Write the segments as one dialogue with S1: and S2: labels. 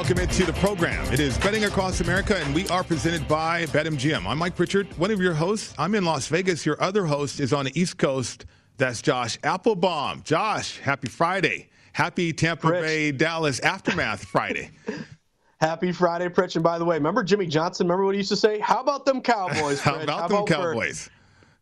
S1: Welcome into the program. It is Betting Across America, and we are presented by BetMGM. I'm Mike Pritchard, one of your hosts. I'm in Las Vegas. Your other host is on the East Coast. That's Josh Applebaum. Josh, happy Friday. Happy Tampa
S2: Rich.
S1: Bay Dallas Aftermath Friday.
S2: Happy Friday, Pritch. And by the way, remember Jimmy Johnson? Remember what he used to say? How about them Cowboys?
S1: How about them
S2: for
S1: Cowboys?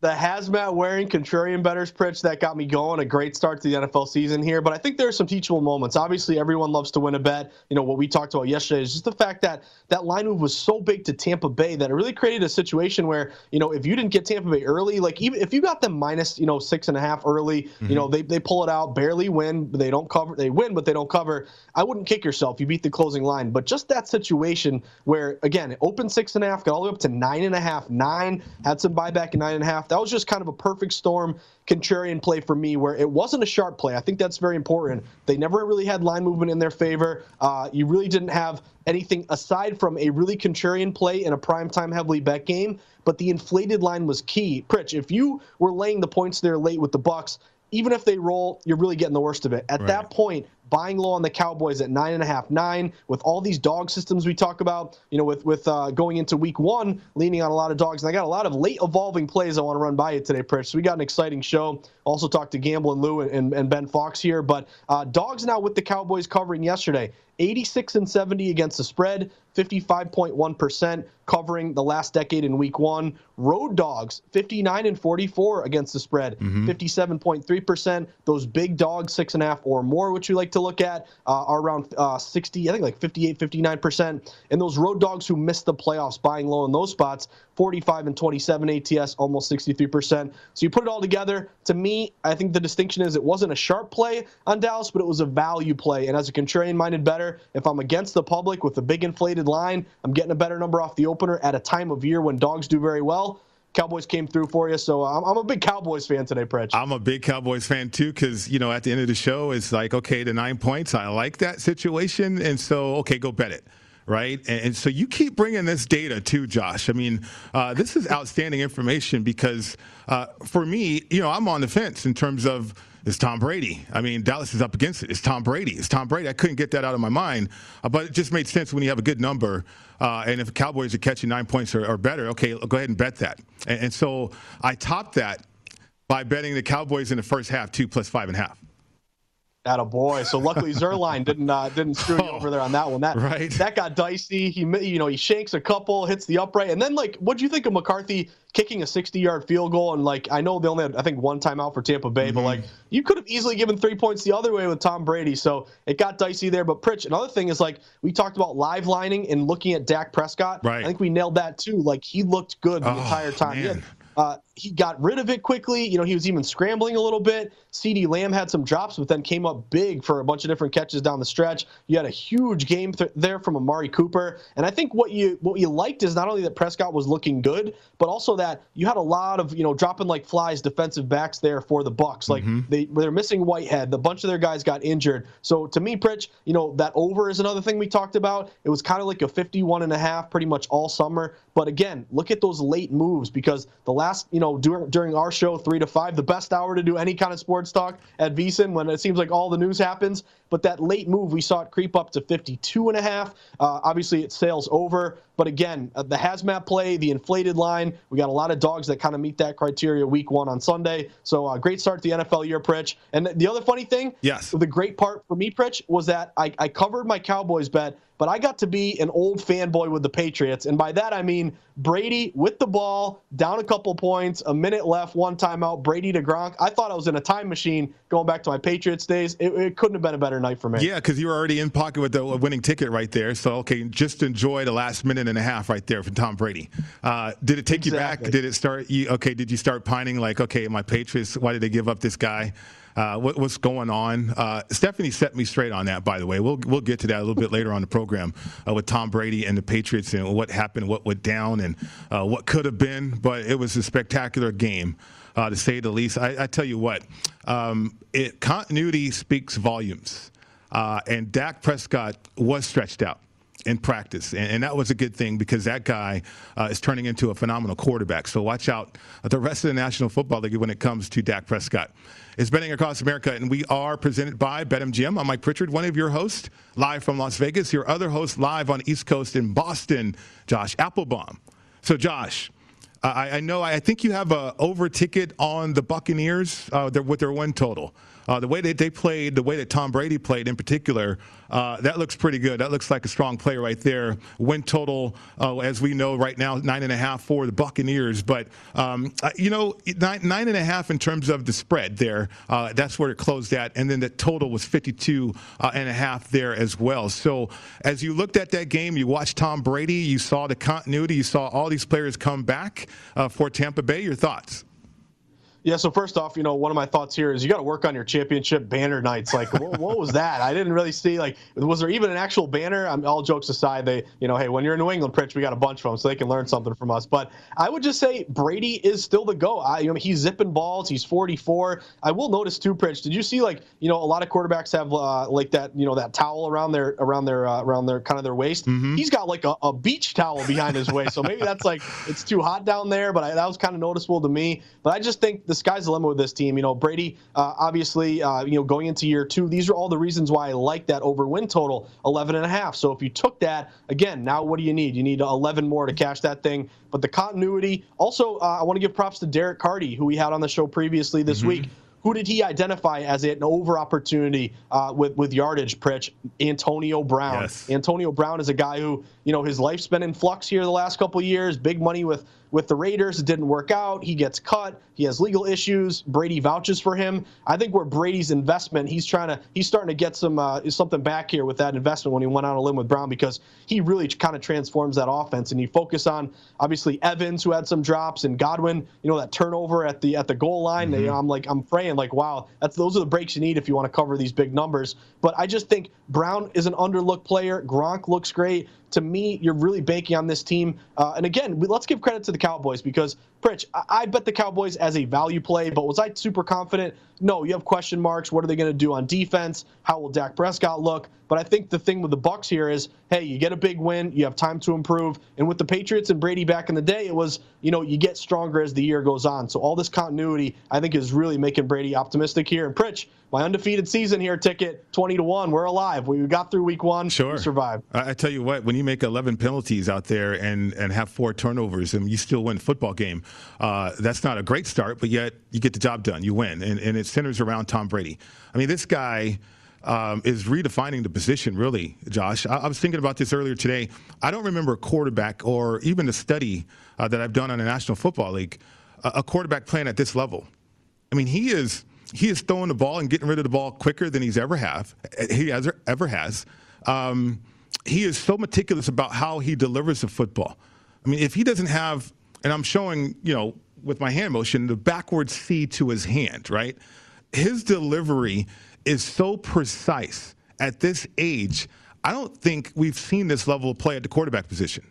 S2: The hazmat wearing contrarian bettors, Pritch that got me going. A great start to the NFL season here. But I think there are some teachable moments. Obviously, everyone loves to win a bet. You know, what we talked about yesterday is just the fact that that line move was so big to Tampa Bay that it really created a situation where, you know, if you didn't get Tampa Bay early, like even if you got them minus, you know, six and a half early, you know, mm-hmm. they, they pull it out, barely win, but they don't cover. They win, but they don't cover. I wouldn't kick yourself. You beat the closing line. But just that situation where, again, it opened six and a half, got all the way up to nine and a half, nine, had some buyback in nine and a half. That was just kind of a perfect storm contrarian play for me where it wasn't a sharp play. I think that's very important. They never really had line movement in their favor. Uh, you really didn't have anything aside from a really contrarian play in a primetime heavily bet game, but the inflated line was key. Pritch, if you were laying the points there late with the Bucks, even if they roll, you're really getting the worst of it. At that point, buying low on the Cowboys at nine and a half, nine, with all these dog systems we talk about, you know, with with uh, going into week one, leaning on a lot of dogs. And I got a lot of late evolving plays I want to run by you today, Pritch. So we got an exciting show. Also talked to Gamble and Lou and, and Ben Fox here. But uh, dogs now with the Cowboys covering yesterday. 86 and 70 against the spread, 55.1% covering the last decade in week one. Road dogs, 59 and 44 against the spread, 57.3%. Those big dogs, six and a half or more, which we like to look at, uh, are around uh, 60, I think like 58, 59%. And those road dogs who missed the playoffs, buying low in those spots, 45 and 27 ATS, almost 63%. So you put it all together. To me, I think the distinction is it wasn't a sharp play on Dallas, but it was a value play. And as a contrarian minded bettor, if I'm against the public with a big inflated line, I'm getting a better number off the opener at a time of year when dogs do very well. Cowboys came through for you, so I'm, I'm a big Cowboys fan today, Pritch.
S1: I'm a big Cowboys fan too, because you know at the end of the show, it's like okay, the nine points, I like that situation, and so okay, go bet it. Right, and, and so you keep bringing this data too, Josh. I mean, uh, this is outstanding information because uh, for me, you know, I'm on the fence in terms of It's Tom Brady. I mean, Dallas is up against it. It's Tom Brady. It's Tom Brady. I couldn't get that out of my mind, uh, but it just made sense when you have a good number. Uh, and if the Cowboys are catching nine points or, or better, okay, go ahead and bet that. And, and so I topped that by betting the Cowboys in the first half, two plus five and a half.
S2: At a boy. So luckily Zuerlein didn't uh, didn't screw you
S1: Oh,
S2: over there on that one. That
S1: right.
S2: that got dicey. He you know he shanks a couple, hits the upright, and then like what do you think of McCarthy kicking a 60 yard field goal? And like I know they only had I think one timeout for Tampa Bay, but
S1: Mm-hmm.
S2: like you could have easily given three points the other way with Tom Brady. So it got dicey there. But Pritch, another thing is like we talked about live lining and looking at Dak Prescott.
S1: Right.
S2: I think we nailed that too. Like he looked good the
S1: Oh,
S2: entire time. He had- uh, he got rid of it quickly. You know, he was even scrambling a little bit. CeeDee Lamb had some drops, but then came up big for a bunch of different catches down the stretch. You had a huge game th- there from Amari Cooper, and I think what you what you liked is not only that Prescott was looking good, but also that you had a lot of you know dropping like flies defensive backs there for the Bucks. Like mm-hmm. they they're missing Whitehead. The bunch of their guys got injured. So to me, Pritch, you know that over is another thing we talked about. It was kind of like a 51 and a half pretty much all summer. But again, look at those late moves because the last, you know, during during our show, three to five, the best hour to do any kind of sports talk at VSiN when it seems like all the news happens. But that late move, we saw it creep up to 52 and a half. Uh, obviously, it sails over. But again, uh, the hazmat play, the inflated line, we got a lot of dogs that kind of meet that criteria week one on Sunday. So uh, great start to the NFL year, Pritch. And the other funny thing,
S1: Yes.
S2: the great part for me, Pritch, was that I, I covered my Cowboys bet, but I got to be an old fanboy with the Patriots. And by that, I mean Brady with the ball, down a couple points, a minute left, one timeout, Brady to Gronk. I thought I was in a time machine going back to my Patriots days. It, it couldn't have been a better night for me.
S1: Yeah, because you were already in pocket with the winning ticket right there. So, okay, just enjoy the last minute and a half right there from Tom Brady. Uh, did it take you back? Did it start? You, okay, did you start pining like, okay, my Patriots? Why did they give up this guy? Uh, what, what's going on? Uh, Stephanie set me straight on that. By the way, we'll we'll get to that a little bit later on the program uh, with Tom Brady and the Patriots and what happened, what went down, and uh, what could have been. But it was a spectacular game uh, to say the least. I, I tell you what, um, it, continuity speaks volumes. Uh, and Dak Prescott was stretched out in practice, and, and that was a good thing because that guy uh, is turning into a phenomenal quarterback. So watch out the rest of the National Football League when it comes to Dak Prescott. It's betting across America, and we are presented by BetMGM. I'm Mike Pritchard, one of your hosts, live from Las Vegas. Your other host, live on East Coast in Boston, Josh Applebaum. So, Josh. I, I know. I think you have a over ticket on the Buccaneers uh, with their win total. Uh, the way that they played, the way that Tom Brady played in particular, uh, that looks pretty good. That looks like a strong play right there. Win total, uh, as we know right now, nine and a half for the Buccaneers. But um, uh, you know, nine, nine and a half in terms of the spread there. Uh, that's where it closed at, and then the total was 52 uh, and a half there as well. So as you looked at that game, you watched Tom Brady, you saw the continuity, you saw all these players come back for Tampa Bay. Your thoughts?
S2: Yeah, so first off, you know, one of my thoughts here is you got to work on your championship banner nights. Like, what, what was that? I didn't really see, like, was there even an actual banner? I'm, all jokes aside, they, you know, hey, when you're in New England, Pritch, we got a bunch of them, so they can learn something from us. But I would just say Brady is still the go. I, you know, he's zipping balls. He's 44. I will notice too, Pritch. Did you see, like, you know, a lot of quarterbacks have uh, like that, you know, that towel around their, around their, uh, around their kind of their waist. He's got like a, a beach towel behind his waist. So maybe that's like it's too hot down there. But I, that was kind of noticeable to me. But I just think the sky's the limit with this team. You know, Brady, uh, obviously, uh, you know, going into year two, these are all the reasons why I like that over win total, 11 and a half. So if you took that, again, now what do you need? You need 11 more to cash that thing. But the continuity, also, uh, I want to give props to Derek Carty, who we had on the show previously this week. Who did he identify as an over opportunity uh, with with yardage? Pritch Antonio Brown.
S1: Yes.
S2: Antonio Brown is a guy who you know his life's been in flux here the last couple of years. Big money with with the Raiders. It didn't work out. He gets cut. He has legal issues. Brady vouches for him. I think where Brady's investment, he's trying to he's starting to get some uh, something back here with that investment when he went on a limb with Brown because he really kind of transforms that offense and you focus on obviously Evans who had some drops and Godwin. You know that turnover at the at the goal line. You know, I'm like I'm praying like wow that's those are the breaks you need if you want to cover these big numbers. But I just think Brown is an underlooked player. Gronk looks great to me, you're really banking on this team. Uh, and again, let's give credit to the Cowboys because, Pritch, I, bet the Cowboys as a value play, but was I super confident? No, you have question marks. What are they going to do on defense? How will Dak Prescott look? But I think the thing with the Bucks here is, hey, you get a big win, you have time to improve. And with the Patriots and Brady back in the day, it was, you know, you get stronger as the year goes on. So all this continuity, I think, is really making Brady optimistic here. And Pritch, my undefeated season here ticket 20 to 1 we're alive. We got through week one.
S1: Sure.
S2: we survived.
S1: I, I tell you what when you make 11 penalties out there and and have four turnovers and you still win football game uh, that's not a great start but yet you get the job done. You win. And, and it centers around tom brady. I mean this guy um, is redefining the position, really, Josh. I, I, was thinking about this earlier today. I don't remember a quarterback or even a study uh, that I've done on the National Football League, a, a quarterback playing at this level. I mean, he is he is throwing the ball and getting rid of the ball quicker than he's ever have. He has ever has. Um, he is so meticulous about how he delivers the football. I mean, if he doesn't have, and I'm showing, you know, with my hand motion, the backwards C to his hand, right? His delivery is so precise at this age. I don't think we've seen this level of play at the quarterback position.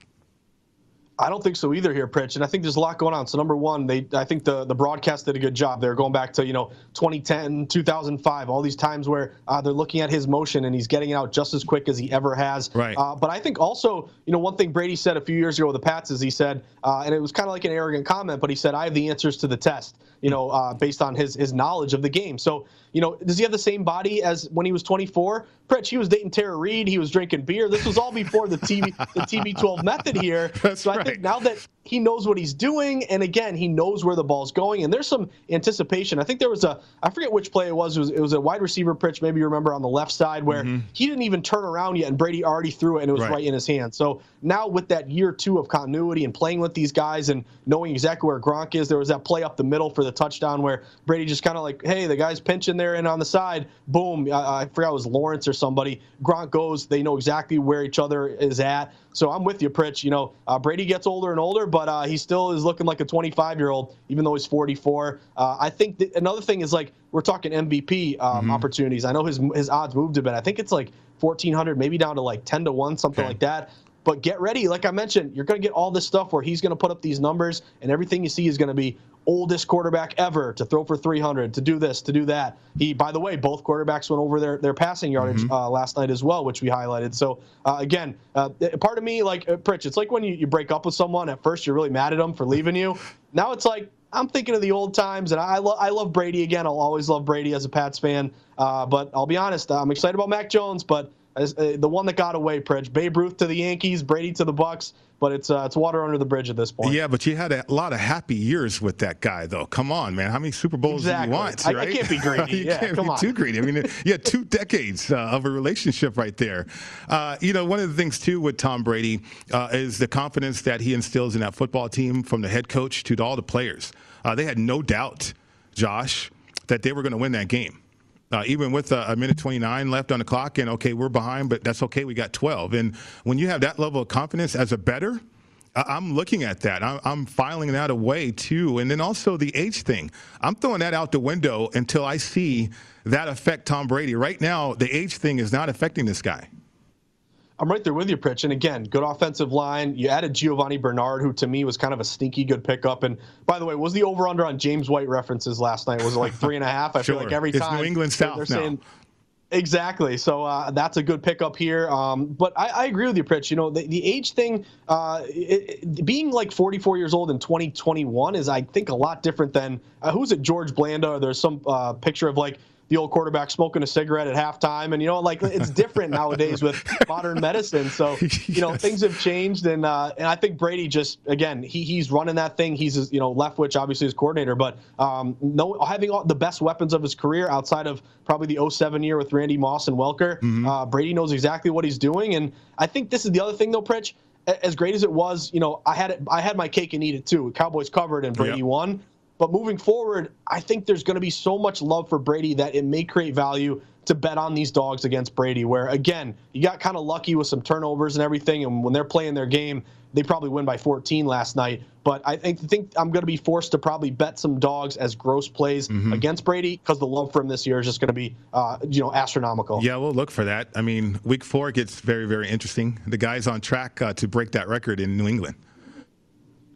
S2: I don't think so either here, Pritch. And I think there's a lot going on. So number one, they I think the the broadcast did a good job. They're going back to you know 2010, 2005, all these times where uh, they're looking at his motion and he's getting it out just as quick as he ever has.
S1: Right.
S2: Uh, but I think also you know one thing Brady said a few years ago with the Pats is he said, uh, and it was kind of like an arrogant comment, but he said I have the answers to the test. You know, uh, based on his his knowledge of the game. So you know, does he have the same body as when he was 24? Pritch, he was dating Tara Reid. He was drinking beer. This was all before the TV the TB12 method here.
S1: That's
S2: so I think now that he knows what he's doing, and again, he knows where the ball's going, and there's some anticipation. I think there was a I forget which play it was. It was, it was a wide receiver pitch. Maybe you remember on the left side where
S1: Mm-hmm.
S2: he didn't even turn around yet, and Brady already threw it, and it was
S1: Right.
S2: right, in his hand. So now with that year two of continuity and playing with these guys and knowing exactly where Gronk is, there was that play up the middle for the touchdown where Brady just kind of like, hey, the guy's pinching there and on the side, boom. I, I forgot it was Lawrence or somebody. Gronk goes. They know exactly where each other is at. So I'm with you, Pritch. You know, uh, Brady gets older and older, but uh, he still is looking like a 25 year old, even though he's 44. Uh, I think that another thing is like we're talking MVP um, opportunities. I know his his odds moved a bit. I think it's like 1400, maybe down to like 10 to one, something
S1: Okay.
S2: like that. But get ready, like I mentioned, you're going to get all this stuff where he's going to put up these numbers, and everything you see is going to be oldest quarterback ever to throw for 300, to do this, to do that. He, by the way, both quarterbacks went over their, their passing yardage uh, last night as well, which we highlighted. So uh, again, uh, part of me, like uh, Pritch, it's like when you, you break up with someone. At first, you're really mad at them for leaving you. Now it's like I'm thinking of the old times, and I, lo- I love Brady again. I'll always love Brady as a Pats fan. Uh, but I'll be honest, I'm excited about Mac Jones, but as, uh, the one that got away, Pritch. Babe Ruth to the Yankees, Brady to the Bucks, but it's uh, it's water under the bridge at this point.
S1: Yeah, but you had a lot of happy years with that guy, though. Come on, man. How many Super Bowls
S2: Exactly.
S1: do you want?
S2: I- I can't be greedy.
S1: you
S2: Yeah,
S1: can't
S2: come
S1: be
S2: on.
S1: too greedy. I mean, you had two decades uh, of a relationship right there. Uh, you know, one of the things too with Tom Brady uh, is the confidence that he instills in that football team, from the head coach to all the players. Uh, they had no doubt, Josh, that they were going to win that game. Uh, even with a, a minute 29 left on the clock, and okay, we're behind, but that's okay. We got 12. And when you have that level of confidence as a bettor, I'm looking at that. I'm, I'm filing that away too. And then also the age thing. I'm throwing that out the window until I see that affect Tom Brady. Right now, the age thing is not affecting this guy.
S2: I'm right there with you, Pritch. And again, good offensive line. You added Giovani Bernard, who to me was kind of a sneaky good pickup. And by the way, was the over under on James White references last night? Was it like three and a half? I feel like every time It's
S1: New England South
S2: they're
S1: now.
S2: saying Exactly. So uh, that's a good pickup here. Um, but I, I agree with you, Pritch. You know, the, the age thing, uh, it, it- being like 44 years old in 2021 is, I think, a lot different than uh, who's it, George Blanda? Or there's some uh, picture of like the old quarterback smoking a cigarette at halftime. And, you know, like it's different nowadays with modern medicine. So, you know,
S1: Yes.
S2: things have changed. And uh, and I think Brady just, again, he, he's running that thing. He's, you know, Leftwich, obviously, his coordinator, but um, no, having all the best weapons of his career outside of probably the 07 year with Randy Moss and Welker, uh, Brady knows exactly what he's doing. And I think this is the other thing, though, Pritch. As great as it was, you know, I had it. I had my cake and eat it too. Cowboys covered and Brady
S1: Yep.
S2: won. But moving forward, I think there's going to be so much love for Brady that it may create value to bet on these dogs against Brady. Where again, you got kind of lucky with some turnovers and everything, and when they're playing their game, they probably win by 14 last night. But I think, think I'm going to be forced to probably bet some dogs as gross plays against Brady because the love for him this year is just going to be, uh, you know, astronomical.
S1: Yeah, we'll look for that. I mean, week four gets very, very interesting. The guy's on track uh, to break that record in New England.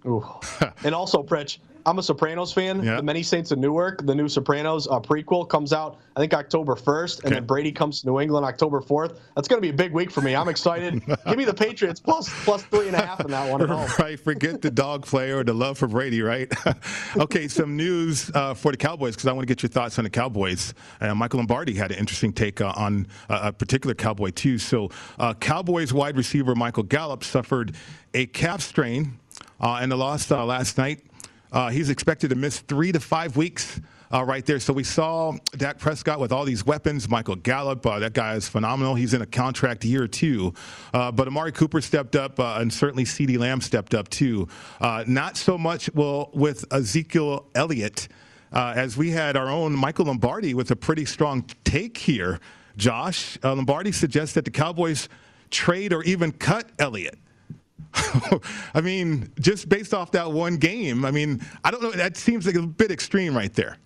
S2: Ooh. and also, Pritch, I'm a Sopranos fan.
S1: Yeah.
S2: The Many Saints of Newark, the new Sopranos uh, prequel, comes out I think October 1st, and
S1: Okay.
S2: then Brady comes to New England October 4th. That's going to be a big week for me. I'm excited. Give me the Patriots plus plus three and a half in that one at home.
S1: right. Forget the dog play or the love for Brady, right? okay, some news uh, for the Cowboys because I want to get your thoughts on the Cowboys. Uh, Michael Lombardi had an interesting take uh, on uh, a particular Cowboy, too. So, uh, Cowboys wide receiver Michael Gallup suffered a calf strain uh, and the loss uh, last night. Uh, he's expected to miss three to five weeks. Uh, right there. So we saw Dak Prescott with all these weapons. Michael Gallup, uh, that guy is phenomenal. He's in a contract year two. Uh, but Amari Cooper stepped up, uh, and certainly CeeDee Lamb stepped up too. Uh, not so much well with Ezekiel Elliott, uh, as we had our own Michael Lombardi with a pretty strong take here. Josh Lombardi suggests that the Cowboys trade or even cut Elliott. I mean, just based off that one game, I mean, I don't know. That seems like a bit extreme right there.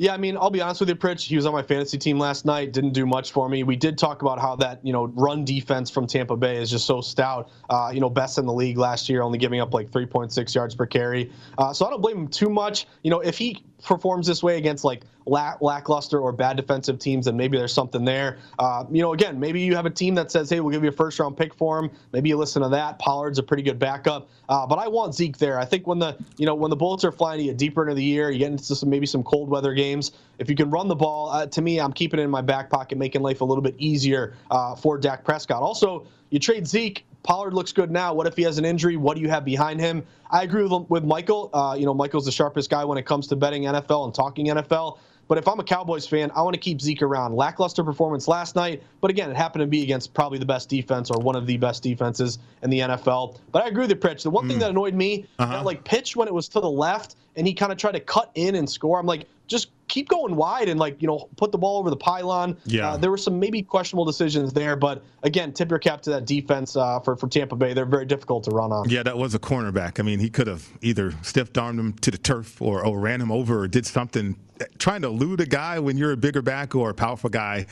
S2: Yeah, I mean, I'll be honest with you, Pritch. He was on my fantasy team last night. Didn't do much for me. We did talk about how that you know run defense from Tampa Bay is just so stout. Uh, you know, best in the league last year, only giving up like 3.6 yards per carry. Uh, so I don't blame him too much. You know, if he performs this way against like lack, lackluster or bad defensive teams, then maybe there's something there. Uh, you know, again, maybe you have a team that says, "Hey, we'll give you a first round pick for him." Maybe you listen to that. Pollard's a pretty good backup, uh, but I want Zeke there. I think when the you know when the Bullets are flying, you get deeper into the year, you get into some maybe some cold weather games. If you can run the ball, uh, to me, I'm keeping it in my back pocket, making life a little bit easier uh, for Dak Prescott. Also, you trade Zeke. Pollard looks good now. What if he has an injury? What do you have behind him? I agree with, with Michael. Uh, you know, Michael's the sharpest guy when it comes to betting NFL and talking NFL. But if I'm a Cowboys fan, I want to keep Zeke around. Lackluster performance last night, but again, it happened to be against probably the best defense or one of the best defenses in the NFL. But I agree with you, Pritch. The one thing that annoyed me, that like pitch when it was to the left and he kind of tried to cut in and score. I'm like, just keep going wide and like you know put the ball over the pylon.
S1: Yeah.
S2: Uh, there were some maybe questionable decisions there, but again, tip your cap to that defense uh, for for Tampa Bay. They're very difficult to run on.
S1: Yeah, that was a cornerback. I mean, he could have either stiff armed him to the turf or, or ran him over or did something trying to elude a guy when you're a bigger back or a powerful guy.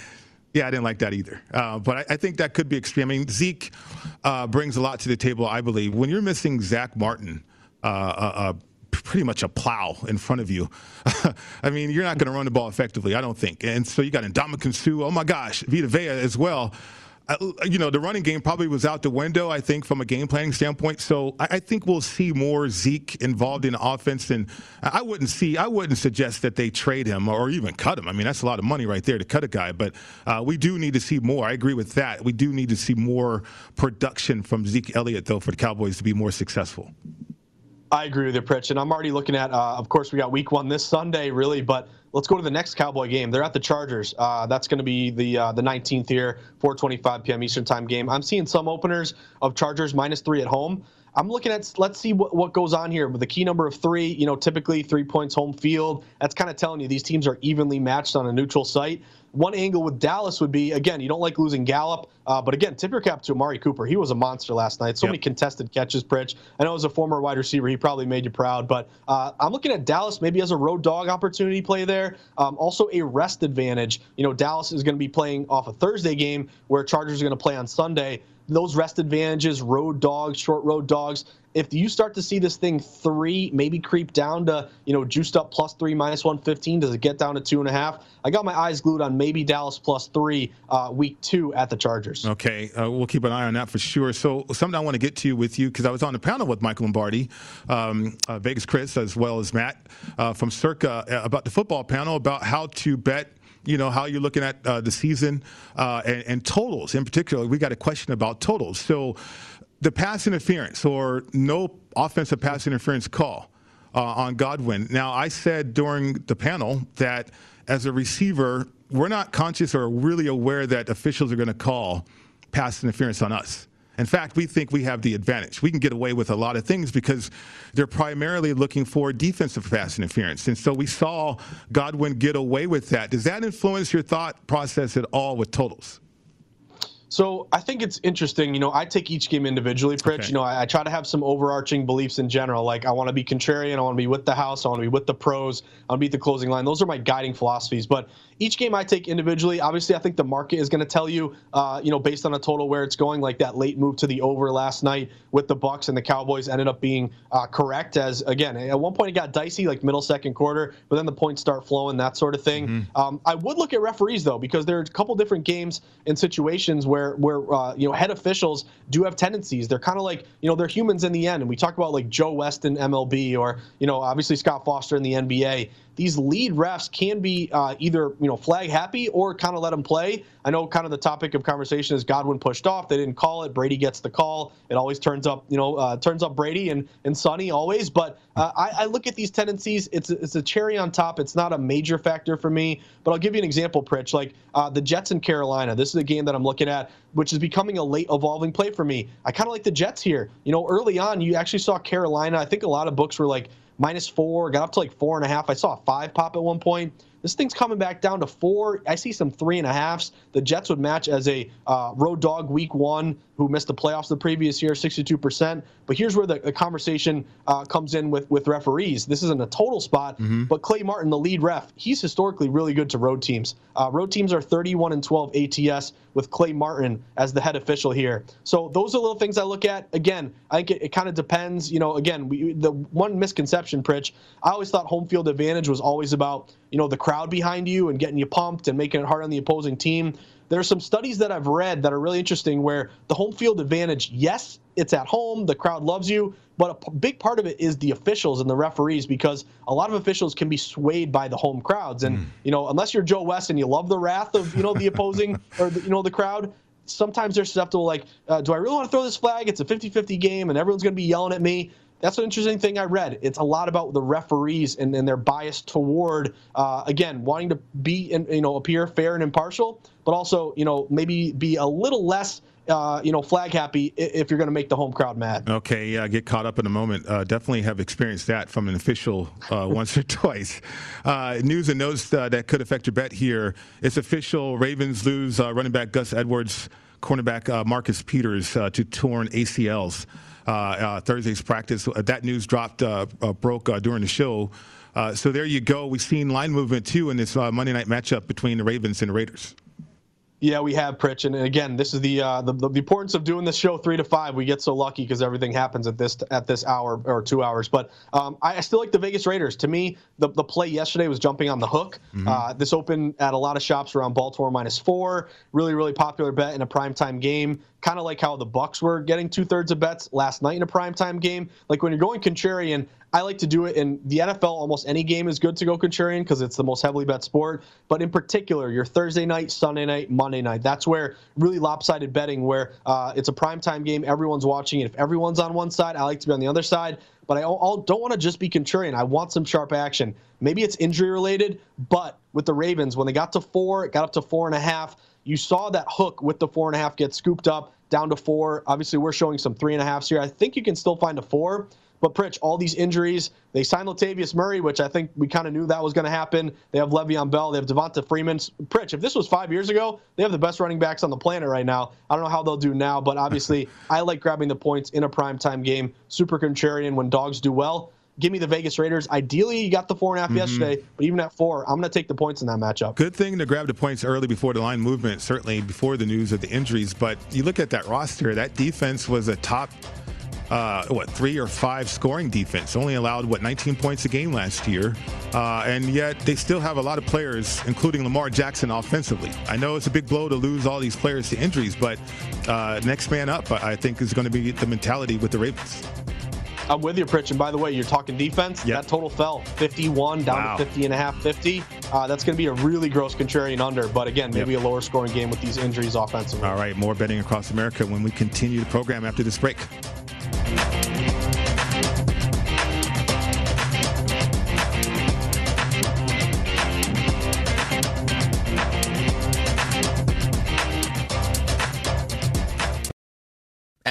S1: Yeah, I didn't like that either. Uh, but I, I think that could be extreme. I mean, Zeke uh, brings a lot to the table, I believe. When you're missing Zack Martin, uh, uh, uh, pretty much a plow in front of you. I mean, you're not going to run the ball effectively, I don't think. And so you got Ndamukong Suh. Oh my gosh, Vita Vea as well. You know, the running game probably was out the window, I think, from a game planning standpoint. So I, I think we'll see more Zeke involved in offense. And I wouldn't see, I wouldn't suggest that they trade him or even cut him. I mean, that's a lot of money right there to cut a guy. But uh, we do need to see more. I agree with that. We do need to see more production from Zeke Elliott, though, for the Cowboys to be more successful.
S2: I agree with you, Pritch, and I'm already looking at. Uh, of course, we got Week One this Sunday, really, but let's go to the next Cowboy game. They're at the Chargers. Uh, that's going to be the uh, the 19th here, 4:25 p.m. Eastern Time game. I'm seeing some openers of Chargers minus three at home. I'm looking at. Let's see what, what goes on here with the key number of three. You know, typically three points home field. That's kind of telling you these teams are evenly matched on a neutral site. One angle with Dallas would be again, you don't like losing Gallup, uh, but again, tip your cap to Amari Cooper. He was a monster last night. So
S1: Yep.
S2: many contested catches, Pritch. I know as a former wide receiver, he probably made you proud, but uh, I'm looking at Dallas maybe as a road dog opportunity play there. Um, also a rest advantage. You know, Dallas is going to be playing off a Thursday game where Chargers are going to play on Sunday. Those rest advantages, road dogs, short road dogs. If you start to see this thing three, maybe creep down to you know juiced up plus three, minus one fifteen, does it get down to two and a half? I got my eyes glued on maybe Dallas plus three, uh, week two at the Chargers.
S1: Okay, uh, we'll keep an eye on that for sure. So, something I want to get to with you because I was on the panel with Michael Lombardi, um, uh, Vegas Chris, as well as Matt uh, from Circa uh, about the football panel about how to bet. You know how you're looking at uh, the season uh, and, and totals in particular. We got a question about totals. So, the pass interference or no offensive pass interference call uh, on Godwin. Now, I said during the panel that as a receiver, we're not conscious or really aware that officials are going to call pass interference on us. In fact, we think we have the advantage. We can get away with a lot of things because they're primarily looking for defensive pass interference. And so we saw Godwin get away with that. Does that influence your thought process at all with totals?
S2: So I think it's interesting. You know, I take each game individually, Pritch.
S1: Okay.
S2: You know, I, I try to have some overarching beliefs in general. Like I want to be contrarian. I want to be with the house. I want to be with the pros. I want to beat the closing line. Those are my guiding philosophies. But each game I take individually. Obviously, I think the market is going to tell you, uh, you know, based on a total where it's going. Like that late move to the over last night with the Bucks and the Cowboys ended up being uh, correct. As again, at one point it got dicey, like middle second quarter, but then the points start flowing, that sort of thing. Mm-hmm. Um, I would look at referees though, because there are a couple different games and situations where where uh, you know head officials do have tendencies. They're kind of like you know they're humans in the end, and we talk about like Joe West in MLB or you know obviously Scott Foster in the NBA these lead refs can be uh, either you know flag happy or kind of let them play. I know kind of the topic of conversation is Godwin pushed off. They didn't call it. Brady gets the call. It always turns up you know uh, turns up Brady and and Sonny always. But uh, I, I, look at these tendencies. It's it's a cherry on top. It's not a major factor for me. But I'll give you an example, Pritch. Like uh, the Jets in Carolina. This is a game that I'm looking at, which is becoming a late evolving play for me. I kind of like the Jets here. You know, early on, you actually saw Carolina. I think a lot of books were like minus four, got up to like four and a half. I saw a five pop at one point. This thing's coming back down to four. I see some three and a halfs. The Jets would match as a uh, road dog week one who missed the playoffs the previous year, 62%. But here's where the, the conversation uh, comes in with, with referees. This isn't a total spot, mm-hmm. but Clay Martin, the lead ref, he's historically really good to road teams. Uh, road teams are 31 and 12 ATS with Clay Martin as the head official here. So those are little things I look at. Again, I think it, it kind of depends. You know, again, we, the one misconception, Pritch, I always thought home field advantage was always about, you know, the crowd behind you and getting you pumped and making it hard on the opposing team. There are some studies that I've read that are really interesting where the home field advantage, yes, it's at home, the crowd loves you, but a big part of it is the officials and the referees because a lot of officials can be swayed by the home crowds. And, mm. you know, unless you're Joe West and you love the wrath of, you know, the opposing or, the, you know, the crowd, sometimes they're susceptible like, uh, do I really want to throw this flag? It's a 50 50 game and everyone's going to be yelling at me that's an interesting thing I read. It's a lot about the referees and, and their bias toward, uh, again, wanting to be, and you know, appear fair and impartial, but also, you know, maybe be a little less uh, you know, flag happy if you're going to make the home crowd mad.
S1: Okay, yeah, get caught up in a moment. Uh, definitely have experienced that from an official uh, once or twice. Uh, news and notes uh, that could affect your bet here. It's official. Ravens lose running back Gus Edwards, cornerback Marcus Peters to torn ACLs. Uh, uh, Thursday's practice. Uh, that news dropped, broke during the show. so there you go. We've seen line movement too in this Monday night matchup between the Ravens and the Raiders.
S2: Yeah, we have Pritch, and again, this is the, uh, the, the importance of doing this show three to five. We get so lucky because everything happens at this at this hour or two hours. But um, I, I, still like the Vegas Raiders. To me, the, the play yesterday was jumping on the hook. Mm-hmm. Uh, this opened at a lot of shops around Baltimore minus four. Really, really popular bet in a primetime game. Kind of like how the Bucks were getting two thirds of bets last night in a primetime game. Like when you're going contrarian, I like to do it in the NFL. Almost any game is good to go contrarian because it's the most heavily bet sport. But in particular, your Thursday night, Sunday night, Monday night. That's where really lopsided betting, where uh, it's a primetime game, everyone's watching. If everyone's on one side, I like to be on the other side. But I don't want to just be contrarian. I want some sharp action. Maybe it's injury related, but with the Ravens, when they got to four, it got up to four and a half. You saw that hook with the four and a half get scooped up down to four. Obviously, we're showing some three and a halfs here. I think you can still find a four. But Pritch, all these injuries, they signed Latavius Murray, which I think we kind of knew that was going to happen. They have Le'Veon Bell, they have Devonta Freeman. Pritch, if this was five years ago, they have the best running backs on the planet right now. I don't know how they'll do now, but obviously, I like grabbing the points in a primetime game. Super contrarian when dogs do well. Give me the Vegas Raiders. Ideally, you got the four and a half mm-hmm. yesterday, but even at four, I'm going to take the points in that matchup.
S1: Good thing to grab the points early before the line movement, certainly before the news of the injuries. But you look at that roster, that defense was a top uh, what three or five scoring defense. Only allowed what 19 points a game last year, uh, and yet they still have a lot of players, including Lamar Jackson, offensively. I know it's a big blow to lose all these players to injuries, but uh, next man up, I think, is going to be the mentality with the Ravens.
S2: I'm with you, Pritch. And by the way, you're talking defense. Yep. That total fell 51 down wow. to 50 and a half, 50. Uh, that's going to be a really gross contrarian under. But again, maybe yep. a lower scoring game with these injuries offensively.
S1: All right, more betting across America when we continue the program after this break.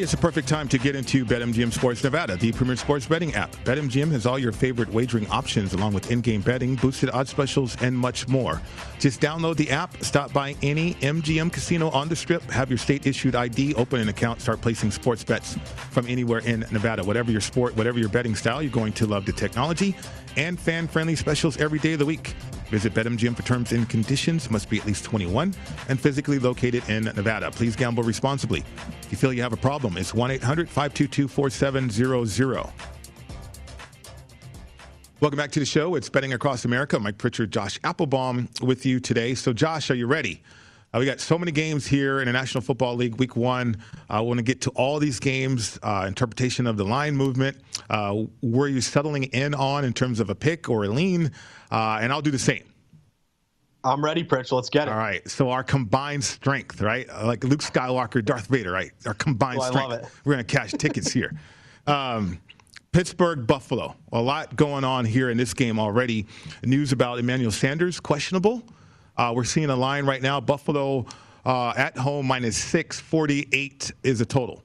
S1: Everybody, it's a perfect time to get into BetMGM Sports Nevada, the premier sports betting app. BetMGM has all your favorite wagering options, along with in-game betting, boosted odds specials, and much more. Just download the app, stop by any MGM casino on the Strip, have your state-issued ID, open an account, start placing sports bets from anywhere in Nevada. Whatever your sport, whatever your betting style, you're going to love the technology and fan-friendly specials every day of the week. Visit BetMGM for terms and conditions. Must be at least 21 and physically located in Nevada. Please gamble responsibly. If you feel you have a problem, it's 1 800 522 4700. Welcome back to the show. It's Betting Across America. Mike Pritchard, Josh Applebaum with you today. So, Josh, are you ready? Uh, we got so many games here in the National Football League, Week One. I uh, want to get to all these games, uh, interpretation of the line movement. Uh, were you settling in on in terms of a pick or a lean? Uh, and I'll do the same.
S2: I'm ready, Pritch. Let's get it.
S1: All right. So our combined strength, right? Like Luke Skywalker, Darth Vader, right? Our combined
S2: Oh, I
S1: strength.
S2: love it.
S1: We're gonna cash tickets here. Um, Pittsburgh, Buffalo. A lot going on here in this game already. News about Emmanuel Sanders questionable. Uh, we're seeing a line right now. Buffalo uh, at home minus six forty eight is a total.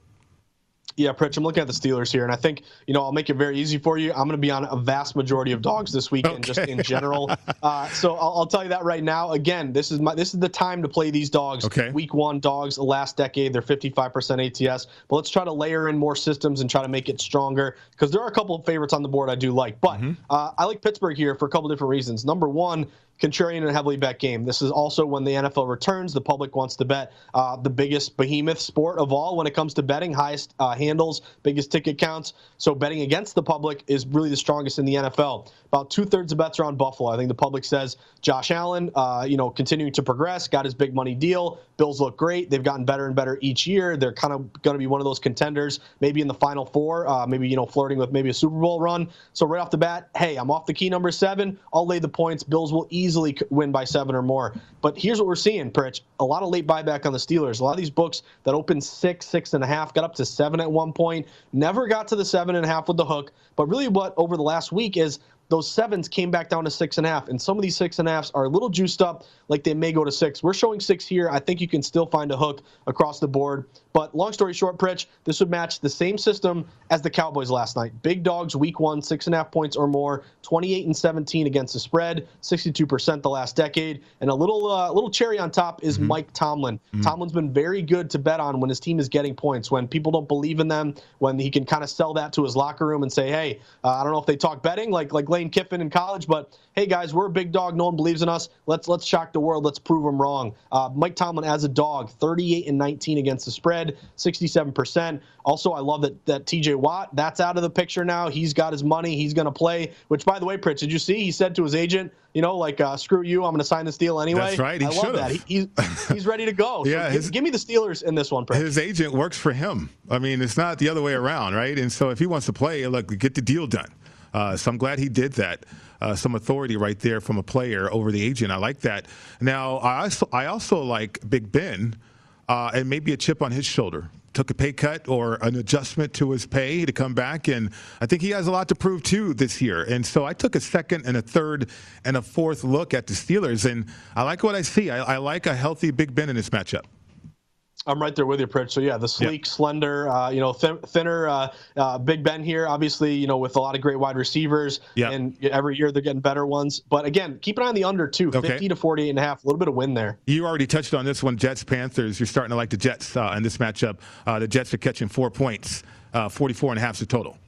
S2: Yeah, Pritch, I'm looking at the Steelers here, and I think, you know, I'll make it very easy for you. I'm going to be on a vast majority of dogs this weekend, just in general. Uh, so I'll, I'll tell you that right now. Again, this is my this is the time to play these dogs.
S1: Okay.
S2: Week one dogs, last decade, they're 55% ATS. But let's try to layer in more systems and try to make it stronger because there are a couple of favorites on the board I do like. But uh, I like Pittsburgh here for a couple different reasons. Number one, contrarian and heavily bet game. This is also when the NFL returns. The public wants to bet uh, the biggest behemoth sport of all when it comes to betting, highest uh, handles, biggest ticket counts. So betting against the public is really the strongest in the NFL. About two thirds of bets are on Buffalo. I think the public says Josh Allen, uh, you know, continuing to progress, got his big money deal. Bills look great. They've gotten better and better each year. They're kind of going to be one of those contenders, maybe in the Final Four, uh, maybe you know, flirting with maybe a Super Bowl run. So right off the bat, hey, I'm off the key number seven. I'll lay the points. Bills will easily win by seven or more. But here's what we're seeing, Pritch: a lot of late buyback on the Steelers. A lot of these books that opened six, six and a half, got up to seven at one point, never got to the seven and a half with the hook. But really, what over the last week is those sevens came back down to six and a half, and some of these six and a halfs are a little juiced up, like they may go to six. We're showing six here. I think you can still find a hook across the board. But long story short, Pritch, this would match the same system as the Cowboys last night. Big dogs, week one, six and a half points or more, 28 and 17 against the spread, 62% the last decade. And a little uh, little cherry on top is mm-hmm. Mike Tomlin. Mm-hmm. Tomlin's been very good to bet on when his team is getting points, when people don't believe in them, when he can kind of sell that to his locker room and say, hey, uh, I don't know if they talk betting like like Lane Kiffin in college, but hey guys, we're a big dog. No one believes in us. Let's let's shock the world. Let's prove them wrong. Uh, Mike Tomlin as a dog, 38 and 19 against the spread, 67%. Also, I love that that TJ Watt, that's out of the picture now. He's got his money. He's going to play. Which, by the way, Pritch, did you see? He said to his agent, you know, like, uh, screw you, I'm going to sign this deal anyway.
S1: That's right. He
S2: I love that. He, he's, he's ready to go. So yeah. His, give, give, me the Steelers in this one, Pritch.
S1: His agent works for him. I mean, it's not the other way around, right? And so if he wants to play, look, get the deal done. Uh, so I'm glad he did that. Uh, some authority right there from a player over the agent. I like that. Now, I also, I also like Big Ben uh, and maybe a chip on his shoulder took a pay cut or an adjustment to his pay to come back. And I think he has a lot to prove too this year. And so I took a second and a third and a fourth look at the Steelers, and I like what I see. I, I like a healthy Big Ben in this matchup.
S2: I'm right there with you, Pritch. So yeah, the sleek, slender, uh, you know, thin, thinner, uh, uh, Big Ben here. Obviously, you know, with a lot of great wide receivers, and every year they're getting better ones. But again, keep an eye on the under too, okay. 50 to 48 and a half, a little bit of win there.
S1: You already touched on this one, Jets Panthers. You're starting to like the Jets uh, in this matchup. Uh, the Jets are catching four points, uh, 44 and a half is the total.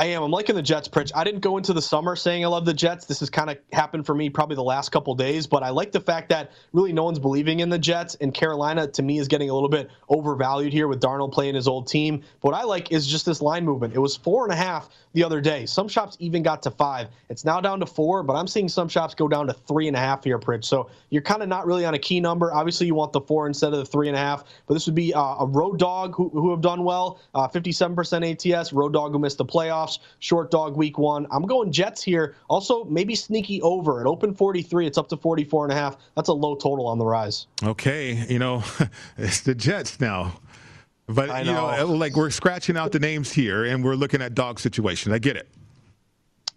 S2: I am. I'm liking the Jets, Pritch. I didn't go into the summer saying I love the Jets. This has kind of happened for me probably the last couple days, but I like the fact that really no one's believing in the Jets, and Carolina to me is getting a little bit overvalued here with Darnold playing his old team. But what I like is just this line movement. It was four and a half the other day. Some shops even got to five. It's now down to four, but I'm seeing some shops go down to three and a half here, Pritch. So you're kind of not really on a key number. Obviously, you want the four instead of the three and a half, but this would be uh, a road dog who, who have done well, uh, 57% ATS, road dog who missed the playoffs, short dog week one. I'm going Jets here. Also, maybe sneaky over. It open 43. It's up to 44 and a half. That's a low total on the rise.
S1: Okay, you know, it's the Jets now. But know. you know, like we're scratching out the names here, and we're looking at dog situation. I get it.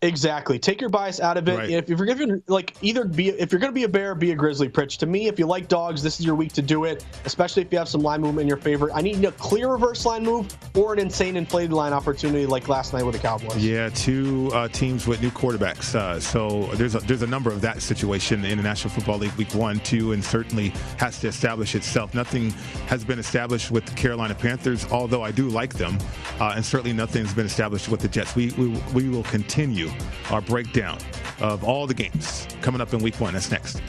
S2: Exactly. Take your bias out of it. Right. If, if, you're going to like either be if you're going to be a bear, be a grizzly. Pritch. To me, if you like dogs, this is your week to do it. Especially if you have some line movement in your favor. I need a clear reverse line move or an insane inflated line opportunity like last night with the Cowboys.
S1: Yeah, two uh, teams with new quarterbacks. Uh, so there's a, there's a number of that situation in the National Football League Week One, two, and certainly has to establish itself. Nothing has been established with the Carolina Panthers, although I do like them, uh, and certainly nothing has been established with the Jets. We we, we will continue our breakdown of all the games coming up in week one. That's next.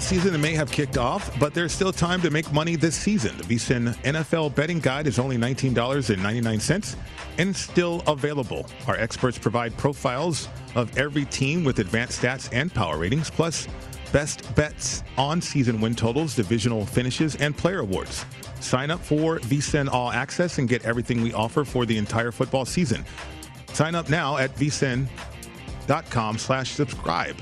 S1: Season may have kicked off, but there's still time to make money this season. The VSIN NFL betting guide is only $19.99 and still available. Our experts provide profiles of every team with advanced stats and power ratings, plus best bets on season win totals, divisional finishes, and player awards. Sign up for VSIN All Access and get everything we offer for the entire football season. Sign up now at vsin.com slash subscribe.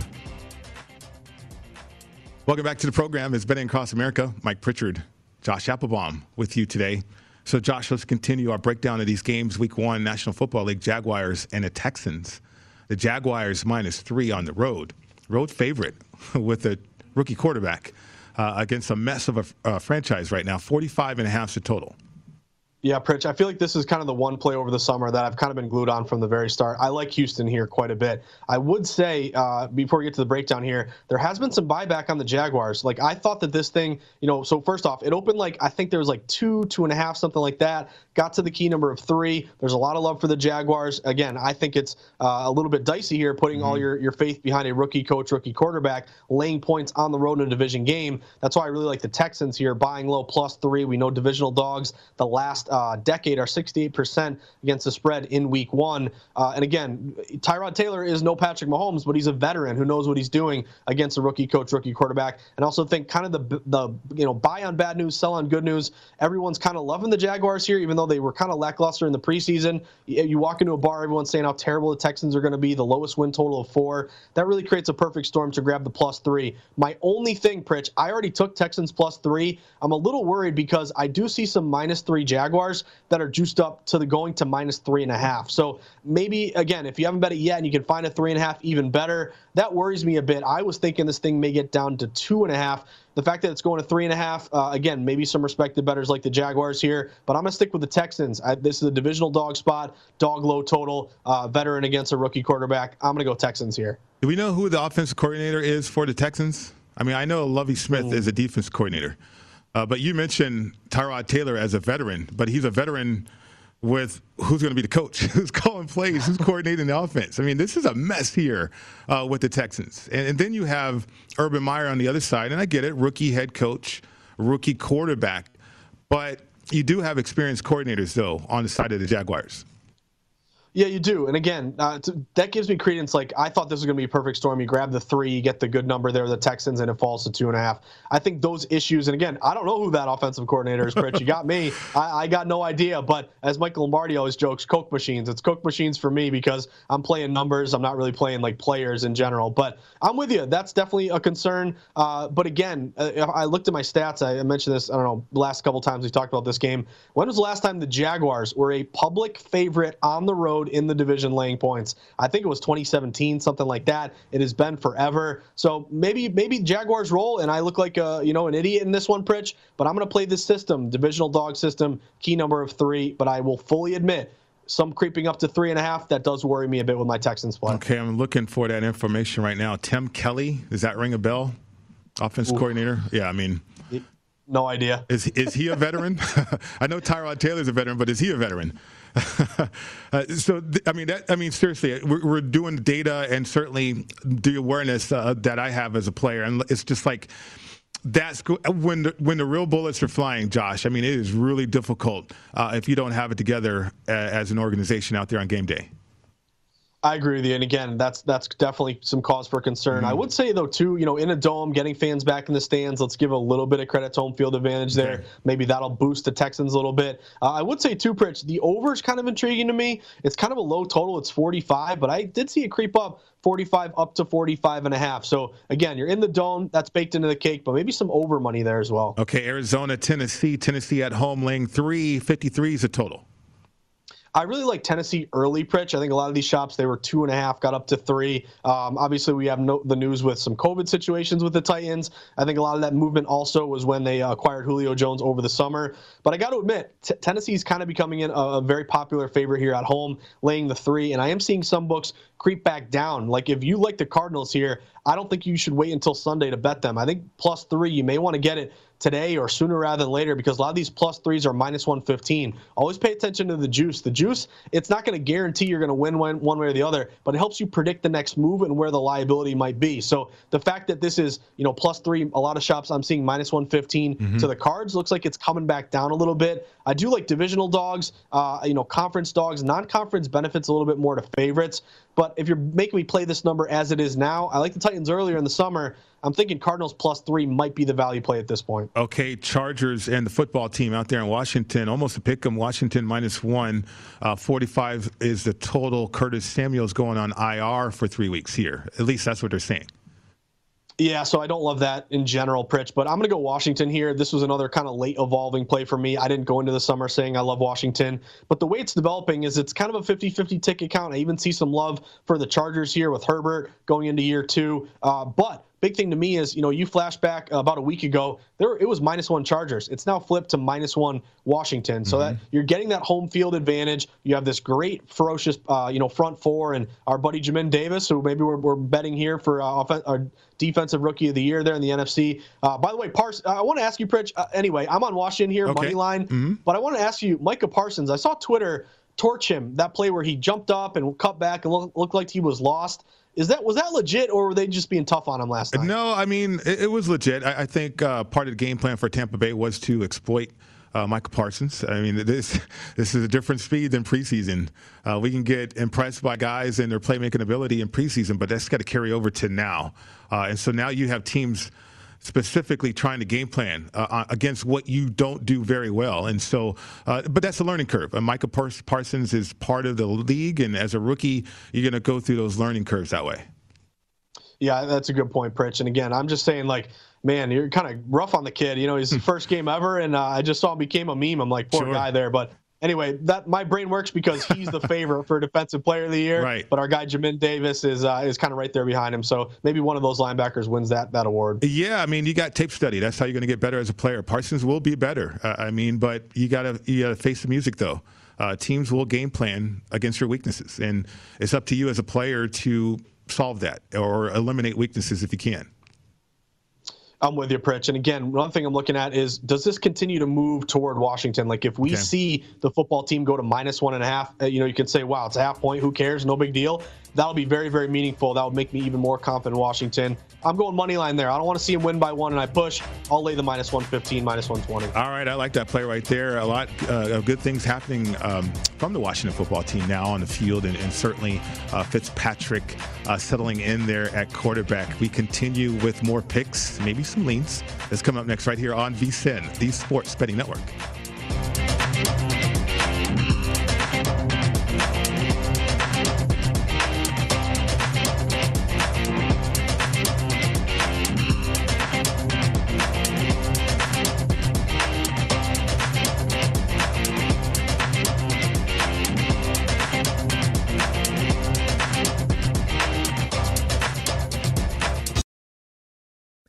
S1: Welcome back to the program. It's Betting Across America. Mike Pritchard, Josh Applebaum with you today. So, Josh, let's continue our breakdown of these games. Week one, National Football League, Jaguars and the Texans. The Jaguars minus three on the road. Road favorite with a rookie quarterback uh, against a mess of a franchise right now. 45 and a half is the total.
S2: Yeah, Pritch, I feel like this is kind of the one play over the summer that I've kind of been glued on from the very start. I like Houston here quite a bit. I would say, uh, before we get to the breakdown here, there has been some buyback on the Jaguars. Like, I thought that this thing, you know, so first off, it opened like, I think there was like two, two and a half, something like that. Got to the key number of three. There's a lot of love for the Jaguars. Again, I think it's uh, a little bit dicey here, putting mm-hmm. all your, your faith behind a rookie coach, rookie quarterback, laying points on the road in a division game. That's why I really like the Texans here, buying low plus three. We know divisional dogs. The last uh, decade are 68% against the spread in week one. Uh, and again, Tyrod Taylor is no Patrick Mahomes, but he's a veteran who knows what he's doing against a rookie coach, rookie quarterback. And also think kind of the, the you know, buy on bad news, sell on good news. Everyone's kind of loving the Jaguars here, even though they were kind of lackluster in the preseason. You walk into a bar, everyone's saying how terrible the Texans are going to be, the lowest win total of four. That really creates a perfect storm to grab the plus three. My only thing, Pritch, I already took Texans plus three. I'm a little worried because I do see some minus three Jaguars that are juiced up to the going to minus three and a half. So maybe, again, if you haven't bet it yet and you can find a three and a half, even better. That worries me a bit. I was thinking this thing may get down to two and a half. The fact that it's going to three and a half, uh, again, maybe some respected bettors like the Jaguars here, but I'm going to stick with the Texans. I, this is a divisional dog spot, dog low total, uh, veteran against a rookie quarterback. I'm going to go Texans here.
S1: Do we know who the offensive coordinator is for the Texans? I mean, I know Lovie Smith mm. is a defense coordinator, uh, but you mentioned Tyrod Taylor as a veteran, but he's a veteran with who's going to be the coach, who's calling plays, who's coordinating the offense. I mean, this is a mess here uh, with the Texans. And, and, then you have Urban Meyer on the other side, and I get it, rookie head coach, rookie quarterback, but you do have experienced coordinators though on the side of the Jaguars.
S2: Yeah, you do. And again, uh, that gives me credence. Like, I thought this was going to be a perfect storm. You grab the three, you get the good number there, the Texans, and it falls to two and a half. I think those issues, and again, I don't know who that offensive coordinator is, Rich. You got me. I, I, got no idea. But as Michael Lombardi always jokes, Coke machines. It's Coke machines for me because I'm playing numbers. I'm not really playing like players in general. But I'm with you. That's definitely a concern. Uh, but again, uh, I looked at my stats. I mentioned this, I don't know, last couple times we talked about this game. When was the last time the Jaguars were a public favorite on the road? Road in the division laying points. I think it was 2017, something like that. It has been forever. So maybe maybe Jaguars roll, and I look like a you know an idiot in this one, Pritch. But I'm going to play this system, divisional dog system, key number of three. But I will fully admit some creeping up to three and a half. That does worry me a bit with my Texans play.
S1: Okay, I'm looking for that information right now. Tim Kelly, does that ring a bell? Offense coordinator? Yeah, I mean.
S2: No idea.
S1: Is is he a veteran? I know Tyrod Taylor's a veteran, but is he a veteran? uh, so I mean, that, I mean, seriously, we're, we're, doing data and certainly the awareness uh, that I have as a player, and it's just like that's when the, when the real bullets are flying, Josh. I mean, it is really difficult uh, if you don't have it together uh, as an organization out there on game day.
S2: I agree with you, and again, that's that's definitely some cause for concern. Mm-hmm. I would say though too, you know, in a dome, getting fans back in the stands, let's give a little bit of credit to home field advantage there. Maybe that'll boost the Texans a little bit. Uh, I would say too, Pritch, the over is kind of intriguing to me. It's kind of a low total; it's 45, but I did see it creep up 45 up to 45 and a half. So again, you're in the dome, that's baked into the cake, but maybe some over money there as well.
S1: Okay, Arizona, Tennessee, Tennessee at home, laying three, 53 is a total.
S2: I really like Tennessee early, Pritch. I think a lot of these shops, they were two and a half, got up to three. Um, obviously, we have no, the news with some COVID situations with the Titans. I think a lot of that movement also was when they acquired Julio Jones over the summer. But I got to admit, t- Tennessee's kind of becoming a, a very popular favorite here at home, laying the three. And I am seeing some books creep back down. Like if you like the Cardinals here, I don't think you should wait until Sunday to bet them. I think plus three, you may want to get it today or sooner rather than later because a lot of these plus threes are minus 115. Always pay attention to the juice. The juice, it's not going to guarantee you're going to win one, one way or the other, but it helps you predict the next move and where the liability might be. So the fact that this is, you know, plus three, a lot of shops I'm seeing minus 115 mm-hmm. to the cards looks like it's coming back down a little bit. I do like divisional dogs, uh, you know, conference dogs. Non conference benefits a little bit more to favorites. But if you're making me play this number as it is now, I like the Titans earlier in the summer. I'm thinking Cardinals plus three might be the value play at this point.
S1: Okay, Chargers and the football team out there in Washington, almost a pick 'em. Washington minus one, uh, 45 is the total. Curtis Samuel's going on IR for three weeks here. At least that's what they're saying.
S2: Yeah, so I don't love that in general, Pritch, but I'm going to go Washington here. This was another kind of late evolving play for me. I didn't go into the summer saying I love Washington, but the way it's developing is it's kind of a 50 50 ticket count. I even see some love for the Chargers here with Herbert going into year two. Uh, but big thing to me is, you know, you flash back about a week ago, there it was minus one Chargers. It's now flipped to minus one Washington. So mm-hmm. that you're getting that home field advantage. You have this great, ferocious, uh, you know, front four, and our buddy Jamin Davis, who maybe we're, we're betting here for uh, off- our defensive rookie of the year there in the NFC. Uh, by the way, Pars, I want to ask you, Pritch. Uh, anyway, I'm on Washington here, okay. money line, mm-hmm. but I want to ask you, Micah Parsons. I saw Twitter torch him that play where he jumped up and cut back and look, looked like he was lost. Is that was that legit, or were they just being tough on him last night?
S1: No, I mean it, it was legit. I, I think uh, part of the game plan for Tampa Bay was to exploit uh, Micah Parsons. I mean, this this is a different speed than preseason. Uh, we can get impressed by guys and their playmaking ability in preseason, but that's got to carry over to now. Uh, and so now you have teams specifically trying to game plan uh, uh against what you don't do very well. And so, uh, but that's a learning curve. And Micah Parsons is part of the league, and as a rookie, you're going to go through those learning curves that way.
S2: Yeah, that's a good point, Pritch. And again, I'm just saying, like, man, you're kind of rough on the kid. You know, his first game ever, and uh, I just saw him became a meme. I'm like, poor sure. guy there. But anyway, that my brain works because he's the favorite for defensive player of the year.
S1: Right.
S2: But our guy Jamin Davis is uh, is kind of right there behind him. So maybe one of those linebackers wins that that award.
S1: Yeah, I mean, you got tape study. That's how you're going to get better as a player. Parsons will be better. Uh, I mean, but you got to you got to face the music though. Uh, teams will game plan against your weaknesses, and it's up to you as a player to solve that or eliminate weaknesses if you can.
S2: I'm with you, Pritch. And again, one thing I'm looking at is does this continue to move toward Washington? Like if we okay. see the football team go to minus one and a half, uh, you know, you can say, wow, it's a half point. Who cares? No big deal. That'll be very, very meaningful. That would make me even more confident in Washington. I'm going money line there. I don't want to see him win by one, and I push. I'll lay the minus 115, minus 120.
S1: All right, I like that play right there. A lot uh, of good things happening um, from the Washington football team now on the field, and, and certainly uh, Fitzpatrick uh, settling in there at quarterback. We continue with more picks, maybe some leans. That's coming up next right here on VSIN, the Sports Betting Network.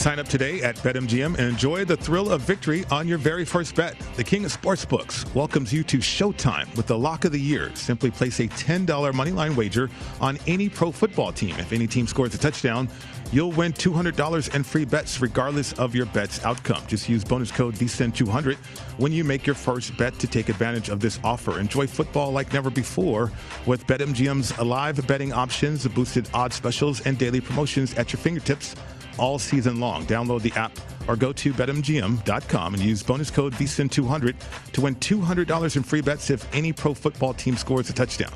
S1: Sign up today at BetMGM and enjoy the thrill of victory on your very first bet. The King of Sportsbooks welcomes you to Showtime with the lock of the year. Simply place a $10 moneyline wager on any pro football team. If any team scores a touchdown, you'll win $200 in free bets regardless of your bet's outcome. Just use bonus code VSIN200 when you make your first bet to take advantage of this offer. Enjoy football like never before with BetMGM's live betting options, boosted odds specials, and daily promotions at your fingertips all season long. Download the app or go to betmgm.com and use bonus code VSIN200 to win $200 in free bets if any pro football team scores a touchdown.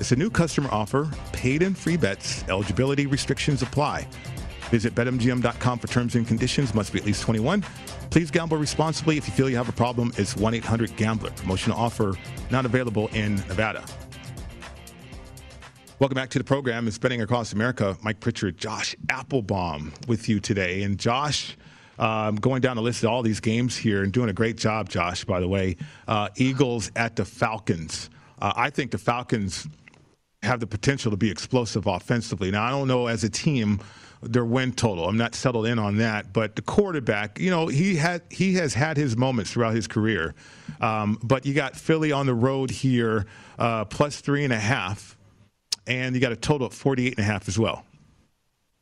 S1: It's a new customer offer, paid and free bets. Eligibility restrictions apply. Visit betmgm.com for terms and conditions. Must be at least 21. Please gamble responsibly. If you feel you have a problem, it's 1 800 Gambler. Promotional offer not available in Nevada. Welcome back to the program. It's Betting Across America. Mike Pritchard, Josh Applebaum with you today. And Josh, um, going down the list of all these games here and doing a great job, Josh, by the way. Uh, Eagles at the Falcons. Uh, I think the Falcons have the potential to be explosive offensively. Now, I don't know as a team their win total. I'm not settled in on that, but the quarterback, you know, he had he has had his moments throughout his career. Um, but you got Philly on the road here, uh, plus three and a half, and you got a total of 48 and a half as well.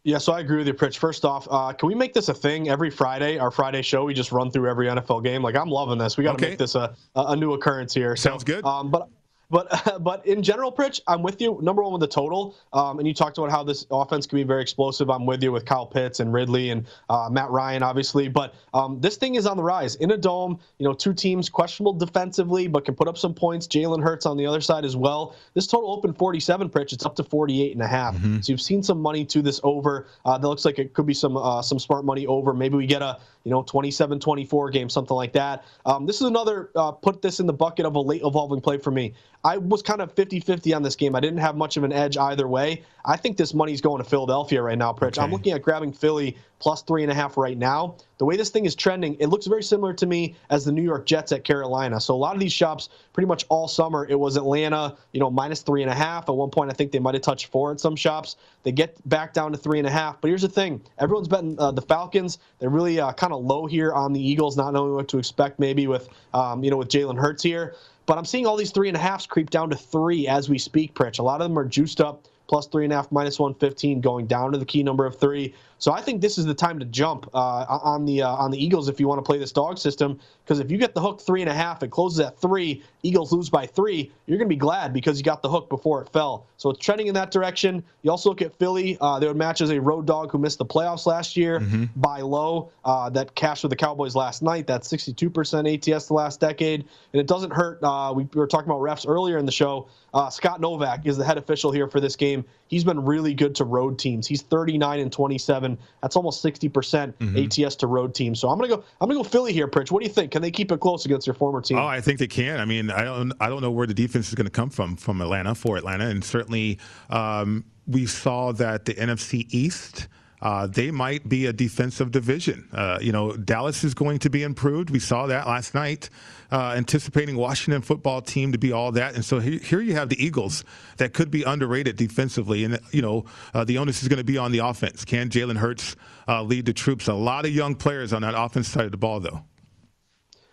S2: Yeah, so I agree with you, Pritch. First off, uh, can we make this a thing every Friday? Our Friday show, we just run through every NFL game. Like I'm loving this. We got to okay. make this a, a new occurrence here.
S1: Sounds so, good.
S2: Um, but but but in general, Pritch, I'm with you. Number one with the total, um, and you talked about how this offense can be very explosive. I'm with you with Kyle Pitts and Ridley and uh, Matt Ryan, obviously. But um, this thing is on the rise in a dome. You know, two teams questionable defensively, but can put up some points. Jalen Hurts on the other side as well. This total open 47, Pritch. It's up to 48 and a half. Mm-hmm. So you've seen some money to this over. Uh, that looks like it could be some uh, some smart money over. Maybe we get a you know 27-24 game, something like that. Um, this is another uh, put this in the bucket of a late evolving play for me. I was kind of 50 50 on this game. I didn't have much of an edge either way. I think this money's going to Philadelphia right now, Pritch. Okay. I'm looking at grabbing Philly plus three and a half right now. The way this thing is trending, it looks very similar to me as the New York Jets at Carolina. So a lot of these shops, pretty much all summer, it was Atlanta, you know, minus three and a half. At one point, I think they might have touched four at some shops. They get back down to three and a half. But here's the thing: everyone's betting uh, the Falcons. They're really uh, kind of low here on the Eagles, not knowing what to expect. Maybe with, um, you know, with Jalen Hurts here. But I'm seeing all these three and a halfs creep down to three as we speak, Pritch. A lot of them are juiced up plus three and a half, minus 115, going down to the key number of three. So I think this is the time to jump uh, on the uh, on the Eagles if you want to play this dog system. Because if you get the hook three and a half, it closes at three. Eagles lose buy three. You're going to be glad because you got the hook before it fell. So it's trending in that direction. You also look at Philly. Uh, they would match as a road dog who missed the playoffs last year mm-hmm. by low. Uh, that cashed with the Cowboys last night. That's 62% ATS the last decade, and it doesn't hurt. Uh, we, we, were talking about refs earlier in the show. Uh, Scott Novack is the head official here for this game. He's been really good to road teams. He's 39 and 27 that's almost 60% mm hmm ATS to road teams. So I'm gonna go. I'm gonna go Philly here, Pritch. What do you think? Can they keep it close against your former team?
S1: Oh, I think they can. I mean, I don't. I don't know where the defense is going to come from from Atlanta for Atlanta, and certainly um, we saw that the NFC East uh, they might be a defensive division. Uh, you know, Dallas is going to be improved. We saw that last night, uh, anticipating Washington football team to be all that. And so here, here you have the Eagles that could be underrated defensively. And, you know, uh, the onus is going to be on the offense. Can Jalen Hurts uh, lead the troops? A lot of young players on that offense side of the ball, though.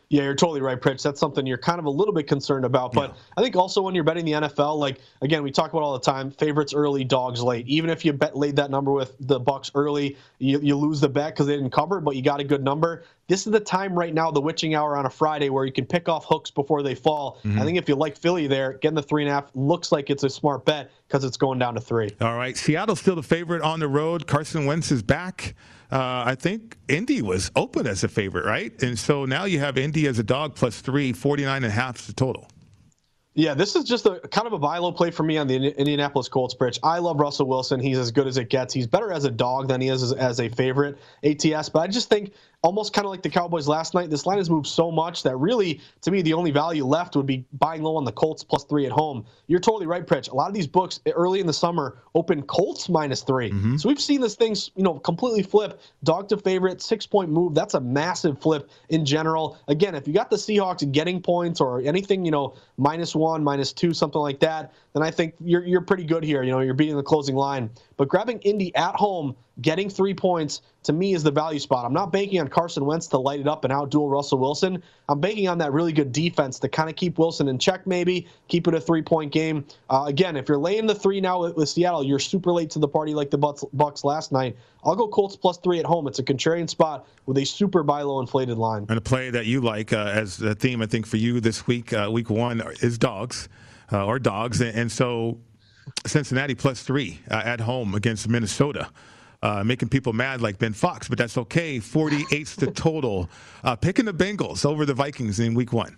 S2: Yeah, you're totally right, Pritch. That's something you're kind of a little bit concerned about. But yeah. I think also when you're betting the NFL, like again, we talk about all the time, favorites early, dogs late. Even if you bet laid that number with the Bucks early, you, you lose the bet because they didn't cover, but you got a good number. This is the time right now, the witching hour on a Friday, where you can pick off hooks before they fall. Mm-hmm. I think if you like Philly there, getting the three and a half looks like it's a smart bet because it's going down to three.
S1: All right, Seattle's still the favorite on the road. Carson Wentz is back uh, I think Indy was open as a favorite, right? And so now you have Indy as a dog plus three, 49 and a half is the total.
S2: Yeah, this is just a kind of a buy low play for me on the Indianapolis Colts Pritch. I love Russell Wilson. He's as good as it gets. He's better as a dog than he is as, as a favorite ATS. But I just think almost kind of like the Cowboys last night. This line has moved so much that really, to me, the only value left would be buying low on the Colts plus three at home. You're totally right, Pritch. A lot of these books early in the summer open Colts minus 3 mm-hmm. So we've seen this thing, you know, completely flip. Dog to favorite, six point move. That's a massive flip in general. Again, if you got the Seahawks getting points or anything, you know, minus one, minus two, something like that, then I think you're you're pretty good here. You know, you're beating the closing line. But grabbing Indy at home, getting three points, to me is the value spot. I'm not banking on Carson Wentz to light it up and outduel Russell Wilson. I'm banking on that really good defense to kind of keep Wilson in check, maybe keep it a three point game. Uh, again, if you're laying the three now with, with, Seattle, you're super late to the party like the Bucks, last night. I'll go Colts plus three at home. It's a contrarian spot with a super buy low inflated line.
S1: And a play that you like uh, as a theme, I think, for you this week, uh, week one, is dogs uh, or dogs. And so Cincinnati plus three uh, at home against Minnesota. Uh, making people mad like Ben Fawkes, but that's okay. 48's the total. Uh, picking the Bengals over the Vikings in week one.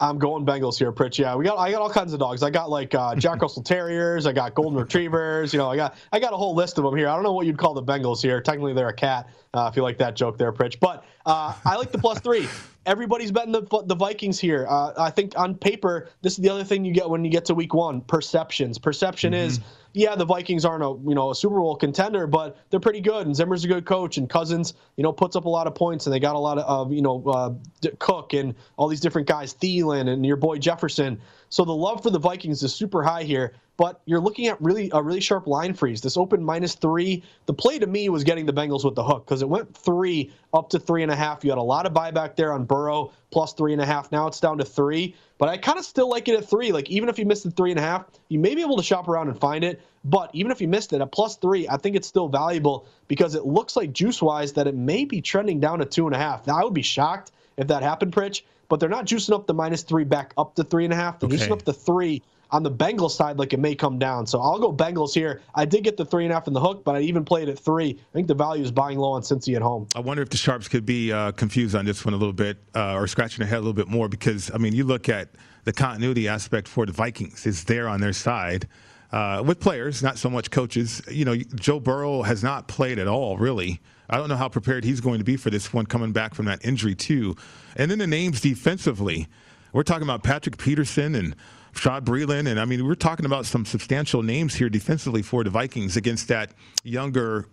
S2: I'm going Bengals here, Pritch. Yeah, we got I got all kinds of dogs. I got like uh, Jack Russell Terriers. I got Golden Retrievers. You know, I got I got a whole list of them here. I don't know what you'd call the Bengals here. Technically, they're a cat. Uh, if you like that joke there, Pritch. But uh, I like the plus three. Everybody's betting the the Vikings here. Uh, I think on paper, this is the other thing you get when you get to week one: perceptions. Perception mm-hmm. is yeah, the Vikings aren't a you know a Super Bowl contender, but they're pretty good, and Zimmer's a good coach, and Cousins you know puts up a lot of points, and they got a lot of uh, you know uh, Cook and all these different guys, Thielen and your boy Jefferson. So the love for the Vikings is super high here, but you're looking at really a really sharp line freeze. This open minus three. The play to me was getting the Bengals with the hook because it went three up to three and a half. You had a lot of buyback there on Burrow plus three and a half. Now it's down to three, but I kind of still like it at three. Like even if you missed the three and a half, you may be able to shop around and find it. But even if you missed it at plus three, I think it's still valuable because it looks like juice wise that it may be trending down to two and a half. Now I would be shocked if that happened, Pritch but they're not juicing up the minus three back up to three and a half. They're okay. juicing up the three on the Bengals side, like it may come down. So I'll go Bengals here. I did get the three and a half in the hook, but I even played at three. I think the value is buying low on Cincy at home.
S1: I wonder if the sharps could be uh, confused on this one a little bit uh, or scratching their head a little bit more because I mean, you look at the continuity aspect for the Vikings is there on their side. Uh, with players, not so much coaches. You know, Joe Burrow has not played at all, really. I don't know how prepared he's going to be for this one coming back from that injury, too. And then the names defensively. We're talking about Patrick Peterson and Bashaud Breeland. And I mean, we're talking about some substantial names here defensively for the Vikings against that younger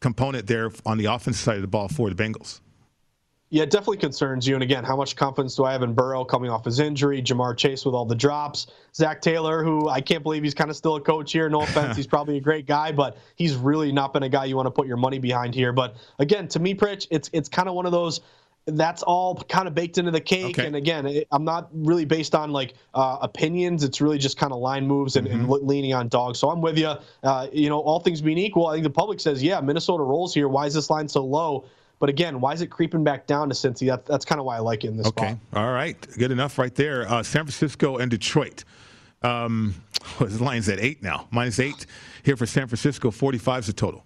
S1: component there on the offensive side of the ball for the Bengals.
S2: Yeah, it definitely concerns you. And again, how much confidence do I have in Burrow coming off his injury? Ja'Marr Chase with all the drops. Zac Taylor, who I can't believe he's kind of still a coach here. No offense, he's probably a great guy, but he's really not been a guy you want to put your money behind here. But again, to me, Pritch, it's it's kind of one of those that's all kind of baked into the cake. Okay. And again, it, I'm not really based on like uh, opinions. It's really just kind of line moves and, mm-hmm. and, leaning on dogs. So I'm with you. Uh, you know, all things being equal, I think the public says, yeah, Minnesota rolls here. Why is this line so low? But again, why is it creeping back down to Cincy? That, that's kind of why I like it in this okay. spot.
S1: All right. Good enough right there. Uh, San Francisco and Detroit. Um, well, the line's at eight now. Minus eight here for San Francisco. 45 is the total.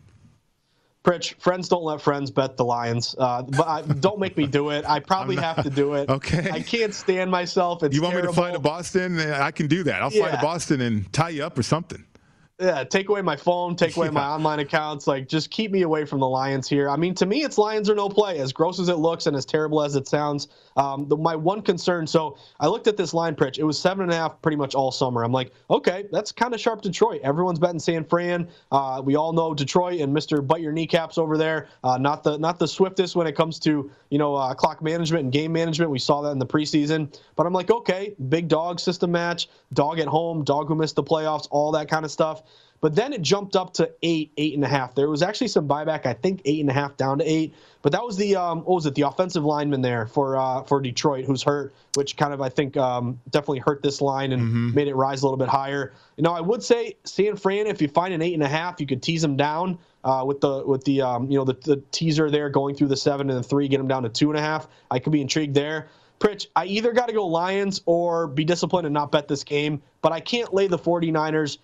S2: Pritch, friends don't let friends bet the Lions. Uh, but I, don't make me do it. I probably not, have to do it.
S1: Okay.
S2: I can't stand myself. It's
S1: you want
S2: terrible.
S1: me to fly to Boston? I can do that. I'll fly yeah. to Boston and tie you up or something
S2: yeah, take away my phone, take away yeah. my online accounts. Like, just keep me away from the Lions here. I mean, to me, it's Lions or no play. As gross as it looks and as terrible as it sounds, um, the, my one concern. So I looked at this line, Pritch. It was seven and a half pretty much all summer. I'm like, okay, that's kind of sharp Detroit. Everyone's betting San Fran. Uh, we all know Detroit and Mister Bite Your Kneecaps over there. Uh, not the not the swiftest when it comes to you know uh, clock management and game management. We saw that in the preseason. But I'm like, okay, big dog system match, dog at home, dog who missed the playoffs, all that kind of stuff. But then it jumped up to eight, eight and a half. There was actually some buyback, I think eight and a half down to eight. But that was the um, what was it? The offensive lineman there for uh, for Detroit who's hurt, which kind of I think um, definitely hurt this line and mm-hmm. made it rise a little bit higher. You know, I would say San Fran, if you find an eight and a half, you could tease them down. Uh, with the with the um, you know the, the teaser there going through the seven and the three, get them down to two and a half. I could be intrigued there. Pritch, I either got to go Lions or be disciplined and not bet this game, but I can't lay the 49ers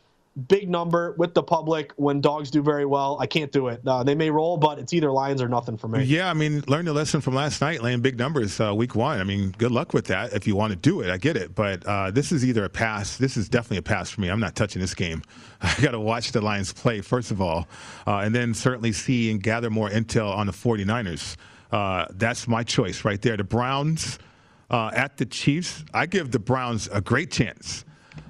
S2: big number with the public when dogs do very well. I can't do it. Uh, they may roll, but it's either Lions or nothing for me.
S1: Yeah, I mean, learn the lesson from last night, laying big numbers uh, week one. I mean, good luck with that if you want to do it. I get it, but uh, this is either a pass. This is definitely a pass for me. I'm not touching this game. I got to watch the Lions play first of all, uh, and then certainly see and gather more intel on the 49ers. Uh, that's my choice right there. The Browns uh, at the Chiefs. I give the Browns a great chance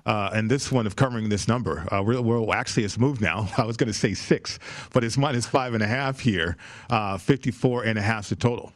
S1: uh, and this one of covering this number. Uh, we're, we're, actually, it's moved now. I was going to say six, but it's minus five and a half here. Uh, 54 and a half the total.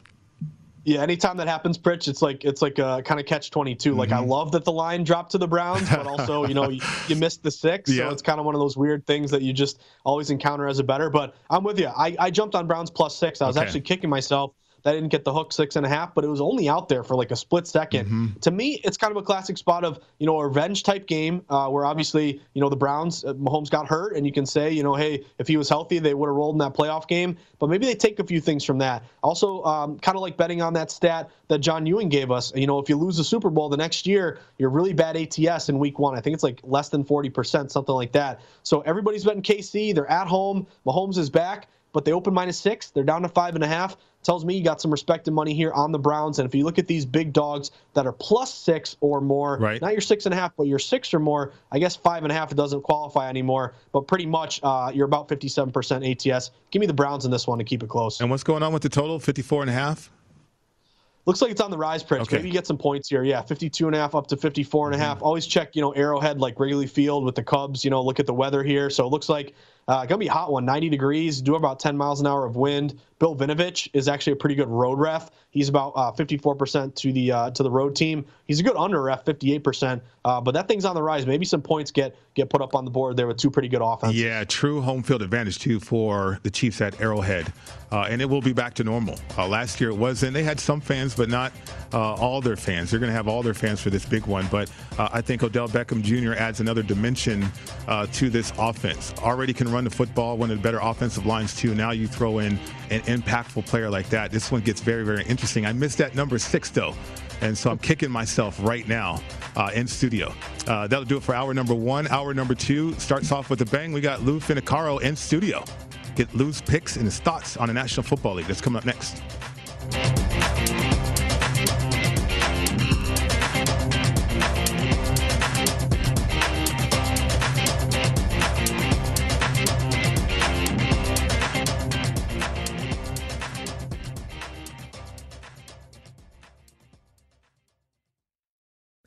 S2: Yeah, anytime that happens, Pritch, it's like it's like a kind of catch twenty two. Mm-hmm. Like I mm-hmm. love that the line dropped to the Browns, but also you know you, you missed the six, yeah. so it's kind of one of those weird things that you just always encounter as a bettor. But I'm with you. I, I jumped on Browns plus six. I was okay. actually kicking myself that didn't get the hook six and a half, but it was only out there for like a split 2nd mm-hmm. To me, it's kind of a classic spot of you know a revenge type game uh, where obviously you know the Browns, uh, Mahomes got hurt, and you can say you know hey if he was healthy they would have rolled in that playoff game, but maybe they take a few things from that. Also, um, kind of like betting on that stat that John Ewing gave us. You know if you lose the Super Bowl the next year, you're really bad ATS in Week One. I think it's like less than forty percent, something like that. So everybody's betting KC. They're at home. Mahomes is back but they open minus six. They're down to five and a half. Tells me you got some respected money here on the Browns. And if you look at these big dogs that are plus six or more,
S1: right.
S2: not your six and a half, but your six or more, I guess five and a half, doesn't qualify anymore, but pretty much uh, you're about 57% ATS. Give me the Browns in this one to keep it close.
S1: And what's going on with the total? 54 and a half?
S2: Looks like it's on the rise, Pritch.
S1: Okay.
S2: Maybe you get some points here. Yeah, 52 and a half up to 54 and a half.
S1: Mm-hmm.
S2: Always check, you know, Arrowhead like Wrigley Field with the Cubs. You know, look at the weather here. So it looks like uh, gonna be a hot one, 90 degrees, do about 10 miles an hour of wind. Bill Vinovich is actually a pretty good road ref. He's about uh, 54% to the uh, to the road team. He's a good under ref, 58%. Uh, but that thing's on the rise. Maybe some points get get put up on the board there with two pretty good offenses.
S1: Yeah, true home field advantage too for the Chiefs at Arrowhead, uh, and it will be back to normal. Uh, last year it wasn't. They had some fans, but not all their fans. They're to have all their fans for this big one. But I think Odell Beckham Jr. adds another dimension to this offense. Already can run the football, one of the better offensive lines too. Now you throw in an impactful player like that. This one gets very, very interesting. I missed that number six though. And so I'm kicking myself right now uh, in studio. Uh, that'll do it for hour number one. Hour number two starts off with a bang. We got Lou Finocchiaro in studio. Get Lou's picks and his thoughts on the National Football League. That's coming up next.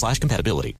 S3: slash compatibility.